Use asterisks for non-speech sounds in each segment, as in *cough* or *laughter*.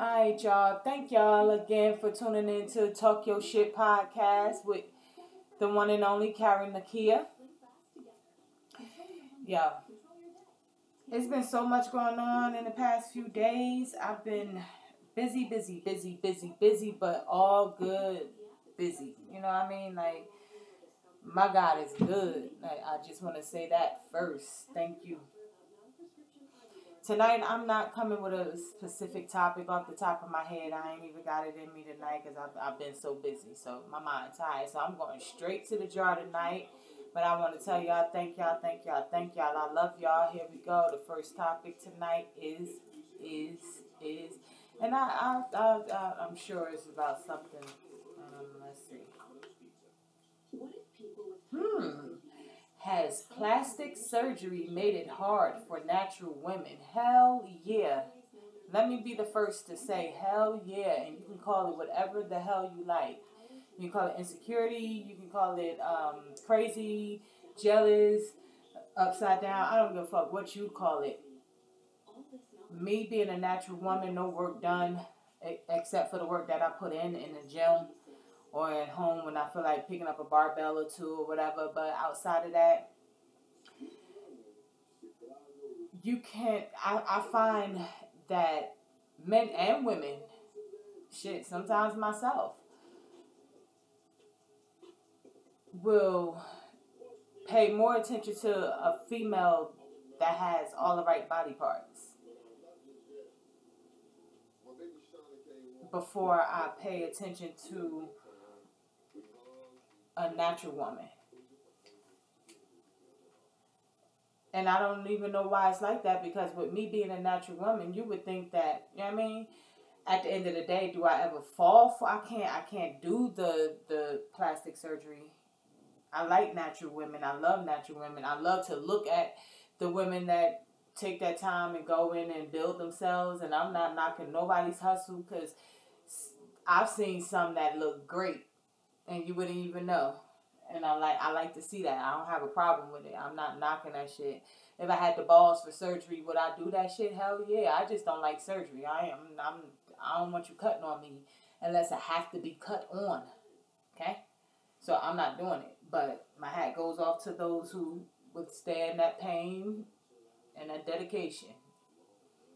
Alright, y'all. Thank y'all again for tuning in to Talk Your Shit podcast with the one and only Karen Nakia. Yo, it's been so much going on in the past few days. I've been busy, busy, busy, busy, busy, but all good busy. You know what I mean? Like, my God is good. Like, I just want to say that first. Thank you tonight I'm not coming with a specific topic off the top of my head. I ain't even got it in me tonight because I've, I've been so busy. So my mind's tired. So I'm going straight to the jar tonight. But I want to tell y'all, thank y'all, thank y'all, thank y'all. I love y'all. Here we go. The first topic tonight is, is, is, and I, I, I, I I'm sure it's about something. Um, let's see. Hmm. Has plastic surgery made it hard for natural women? Hell yeah. Let me be the first to say hell yeah, and you can call it whatever the hell you like. You can call it insecurity, you can call it um, crazy, jealous, upside down. I don't give a fuck what you call it. Me being a natural woman, no work done except for the work that I put in in the gym or at home when I feel like picking up a barbell or two or whatever. But outside of that, you can't. I, I find that men and women, shit, sometimes myself, will pay more attention to a female that has all the right body parts before I pay attention to a natural woman. And I don't even know why it's like that because with me being a natural woman, you would think that, you know what I mean? At the end of the day, do I ever fall for I can't I can't do the the plastic surgery. I like natural women. I love natural women. I love to look at the women that take that time and go in and build themselves and I'm not knocking nobody's hustle cuz I've seen some that look great and you wouldn't even know. And I like I like to see that. I don't have a problem with it. I'm not knocking that shit. If I had the balls for surgery, would I do that shit? Hell yeah. I just don't like surgery. I am I'm I don't want you cutting on me unless I have to be cut on. Okay? So I'm not doing it. But my hat goes off to those who withstand that pain and that dedication.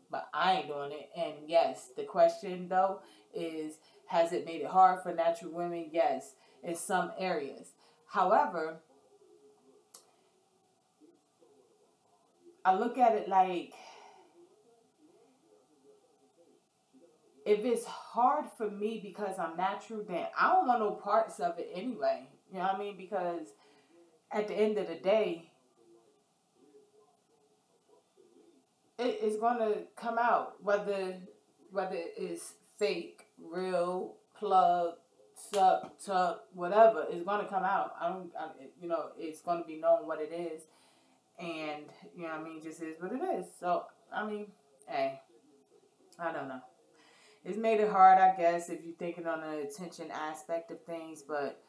But I ain't doing it. And yes, the question though is has it made it hard for natural women? Yes in some areas. However, I look at it like if it's hard for me because I'm natural, then I don't want no parts of it anyway. You know what I mean? Because at the end of the day, it is going to come out whether whether it's fake, real, plug, suck, tuck, whatever is going to come out. I don't, I, you know, it's going to be known what it is, and you know, I mean, just is what it is. So, I mean, hey, I don't know. It's made it hard, I guess, if you're thinking on the attention aspect of things, but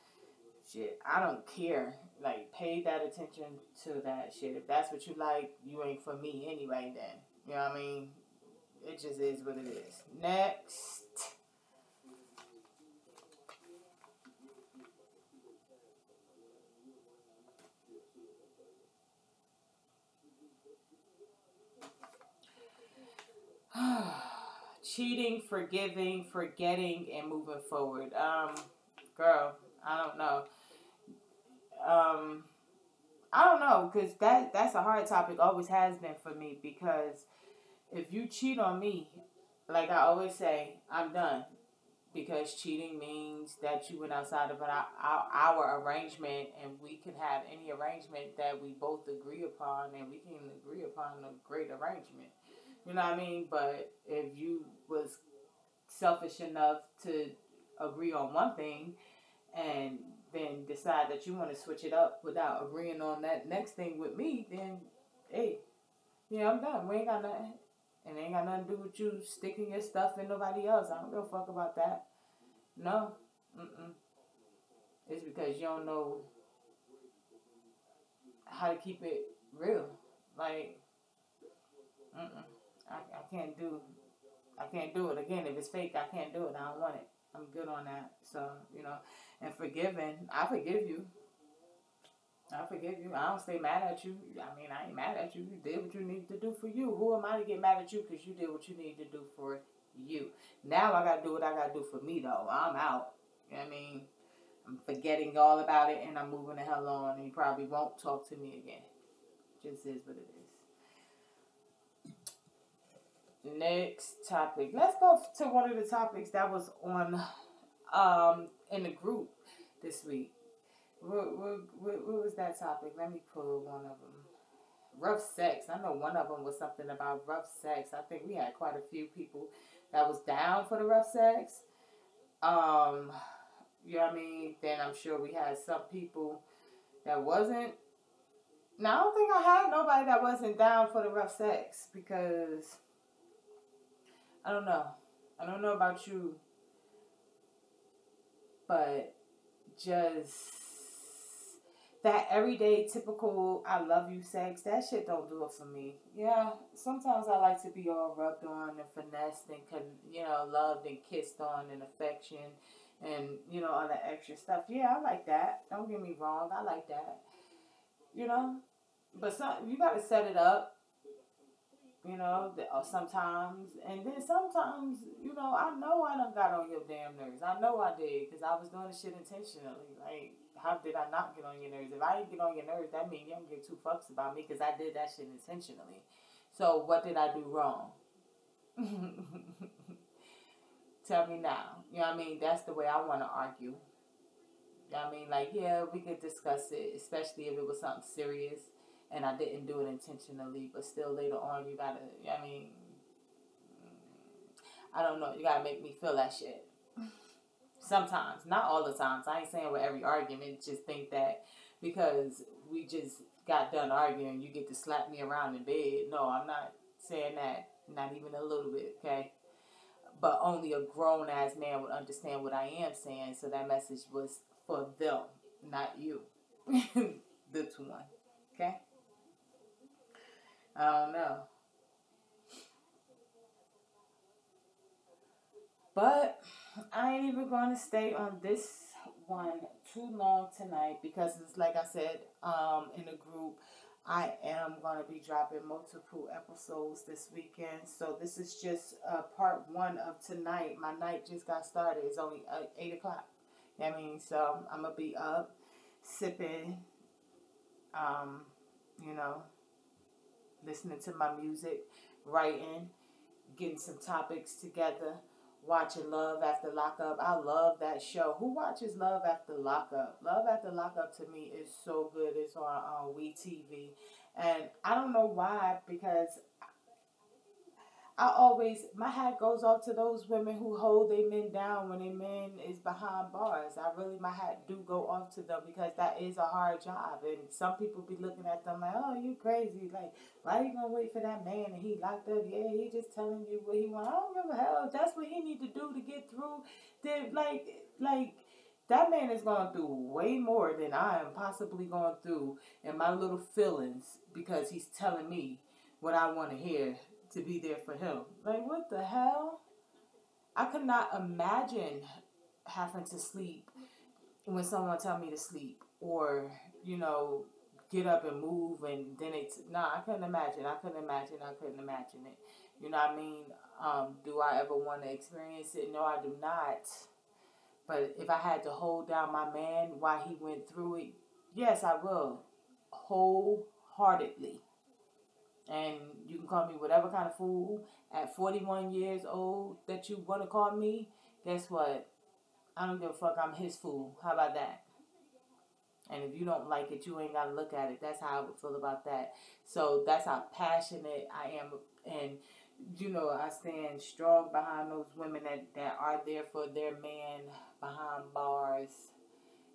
shit, I don't care. Like, pay that attention to that shit. If that's what you like, you ain't for me anyway. Then, you know what I mean? It just is what it is. Next. *sighs* cheating, forgiving, forgetting, and moving forward. Um, girl, I don't know. Um, I don't know because that that's a hard topic. Always has been for me because if you cheat on me, like I always say, I'm done. Because cheating means that you went outside of our, our, our arrangement, and we can have any arrangement that we both agree upon, and we can agree upon a great arrangement. You know what I mean? But if you was selfish enough to agree on one thing and then decide that you want to switch it up without agreeing on that next thing with me, then hey, yeah, I'm done. We ain't got nothing. And ain't got nothing to do with you sticking your stuff in nobody else. I don't give a fuck about that. No. Mm-mm. It's because you don't know how to keep it real. Like, mm-mm. I, I can't do I can't do it. Again, if it's fake, I can't do it. I don't want it. I'm good on that. So, you know, and forgiving, I forgive you. I forgive you. I don't stay mad at you. I mean, I ain't mad at you. You did what you needed to do for you. Who am I to get mad at you because you did what you needed to do for you? Now I got to do what I got to do for me, though. I'm out. I mean? I'm forgetting all about it and I'm moving the hell on. And you probably won't talk to me again. Just is what it is. Next topic. Let's go to one of the topics that was on um in the group this week. What, what, what, was that topic? Let me pull one of them. Rough sex. I know one of them was something about rough sex. I think we had quite a few people that was down for the rough sex. Um, you know what I mean? Then I'm sure we had some people that wasn't. Now I don't think I had nobody that wasn't down for the rough sex because I don't know. I don't know about you, but just that everyday typical I love you sex, that shit don't do it for me. Yeah, sometimes I like to be all rubbed on and finessed and con- you know loved and kissed on and affection and you know all that extra stuff. Yeah, I like that. Don't get me wrong, I like that. You know, but some you got to set it up. You know, uh, sometimes, and then sometimes, you know, I know I done got on your damn nerves. I know I did because I was doing the shit intentionally. Like, how did I not get on your nerves? If I didn't get on your nerves, that means you don't give two fucks about me because I did that shit intentionally. So what did I do wrong? *laughs* Tell me now. You know what I mean? That's the way I want to argue. You know what I mean? Like, yeah, we could discuss it, especially if it was something serious and I didn't do it intentionally, but still later on, you gotta, I mean, I don't know, you gotta make me feel that shit. Sometimes, not all the times. I ain't saying with every argument, just think that because we just got done arguing, you get to slap me around in bed. No, I'm not saying that, not even a little bit, okay? but only a grown ass man would understand what I am saying. So that message was for them, not you, *laughs* the two one. Okay. I don't know. But I ain't even going to stay on this one too long tonight because like I said um, in the group. I am going to be dropping multiple episodes this weekend. So this is just uh, part one of tonight. My night just got started. It's only uh, 8 o'clock. I mean, so I'm going to be up, sipping, um, you know, listening to my music, writing, getting some topics together watching Love After Lockup. I love that show. Who watches Love After Lockup? Love After Lockup to me is so good. It's on uh, on WeTV, and I don't know why because I always my hat goes off to those women who hold their men down when their men is behind bars. I really my hat do go off to them because that is a hard job, and some people be looking at them like, "Oh, you crazy? Like, why you gonna wait for that man and he locked up? Yeah, he just telling you what he want. I don't give a hell. That's what he need to do to get through. Then like, like." That man is going through way more than I am possibly going through in my little feelings because he's telling me what I want to hear to be there for him. Like, what the hell? I could not imagine having to sleep when someone tell me to sleep or, you know, get up and move and then it's, nah, I couldn't imagine. I couldn't imagine. I couldn't imagine it. You know what I mean? Um, do I ever want to experience it? No, I do not. But if I had to hold down my man while he went through it, yes, I will. Wholeheartedly and you can call me whatever kind of fool at 41 years old that you want to call me. Guess what? I don't give a fuck. I'm his fool. How about that? And if you don't like it, you ain't got to look at it. That's how I would feel about that. So that's how passionate I am. And, you know, I stand strong behind those women that, that are there for their man behind bars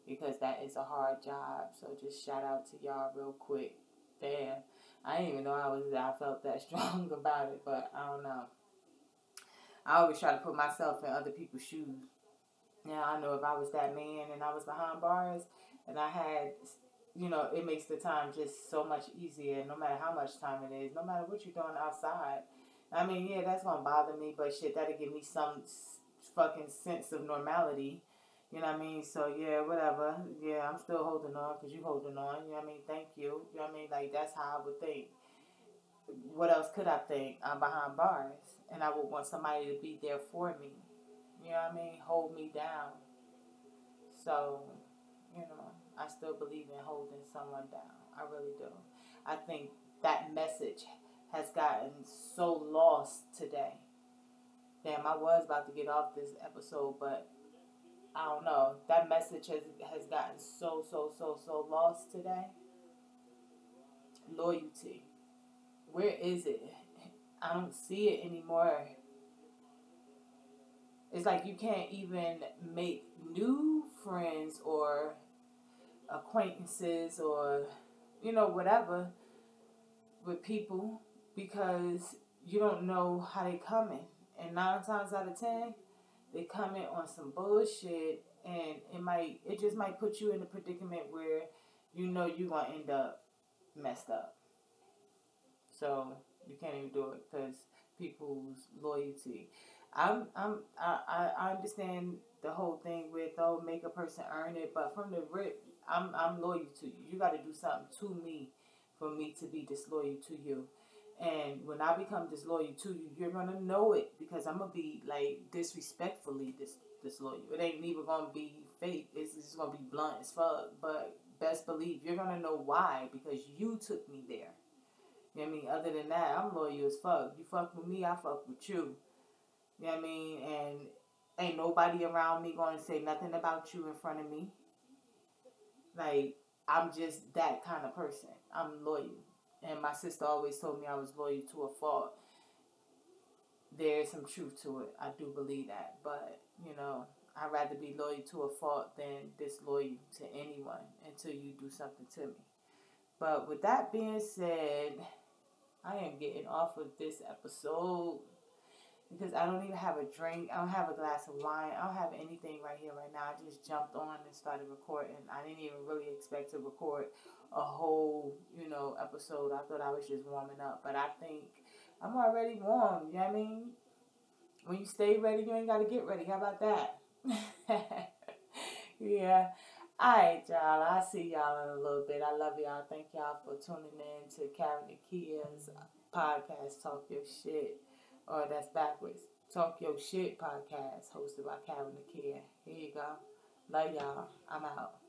because that is a hard job. So just shout out to y'all real quick. Damn. I didn't even know I was I felt that *laughs* strong about it, but I don't know. I always try to put myself in other people's shoes. Now I know if I was that man and I was behind bars and I had you know, it makes the time just so much easier no matter how much time it is, no matter what you're doing outside. I mean, yeah, that's gonna bother me, but shit, that'll give me some fucking sense of normality. You know what I mean? So yeah, whatever. Yeah, I'm still holding on because you holding on. You know what I mean? Thank you. You know what I mean? Like that's how I would think. What else could I think? I'm behind bars, and I would want somebody to be there for me. You know what I mean? Hold me down. So, you know, I still believe in holding someone down. I really do. I think that message has gotten so lost today. Damn, I was about to get off this episode, but I don't know. That message has has gotten so so so so lost today. Loyalty. Where is it? I don't see it anymore. It's like you can't even make new friends or acquaintances or you know whatever with people because you don't know how they coming. And nine times out of ten, they come in on some bullshit and it might it just might put you in a predicament where you know you're gonna end up messed up. So you can't even do it because people's loyalty. I'm I'm I, I understand the whole thing with oh make a person earn it, but from the rip, I'm I'm loyal to you. You got to do something to me for me to be disloyal to you. And when I become disloyal to you, you're gonna know it because I'm gonna be like disrespectfully dis disloyal. It ain't even gonna be fake. It's just gonna be blunt as fuck. But best believe you're gonna know why because you took me there. You know what I mean? Other than that, I'm loyal as fuck. You fuck with me, I fuck with you. You know what I mean? And ain't nobody around me gonna say nothing about you in front of me. Like I'm just that kind of person. I'm loyal. And my sister always told me I was loyal to a fault. There is some truth to it. I do believe that. But, you know, I'd rather be loyal to a fault than disloyal to anyone until you do something to me. But with that being said, I am getting off of this episode because I don't even have a drink. I don't have a glass of wine. I don't have anything right here right now. I just jumped on and started recording. I didn't even really expect to record a whole, you know, episode. I thought I was just warming up, but I think I'm already warm. You know what I mean? When you stay ready, you ain't got to get ready. How about that? *laughs* yeah. All right, y'all. I'll see y'all in a little bit. I love y'all. Thank y'all for tuning in to Karen Kia's podcast, Talk Your Shit. Or that's backwards. Talk Your Shit podcast, hosted by Karen Nakia. Here you go. Love y'all. I'm out.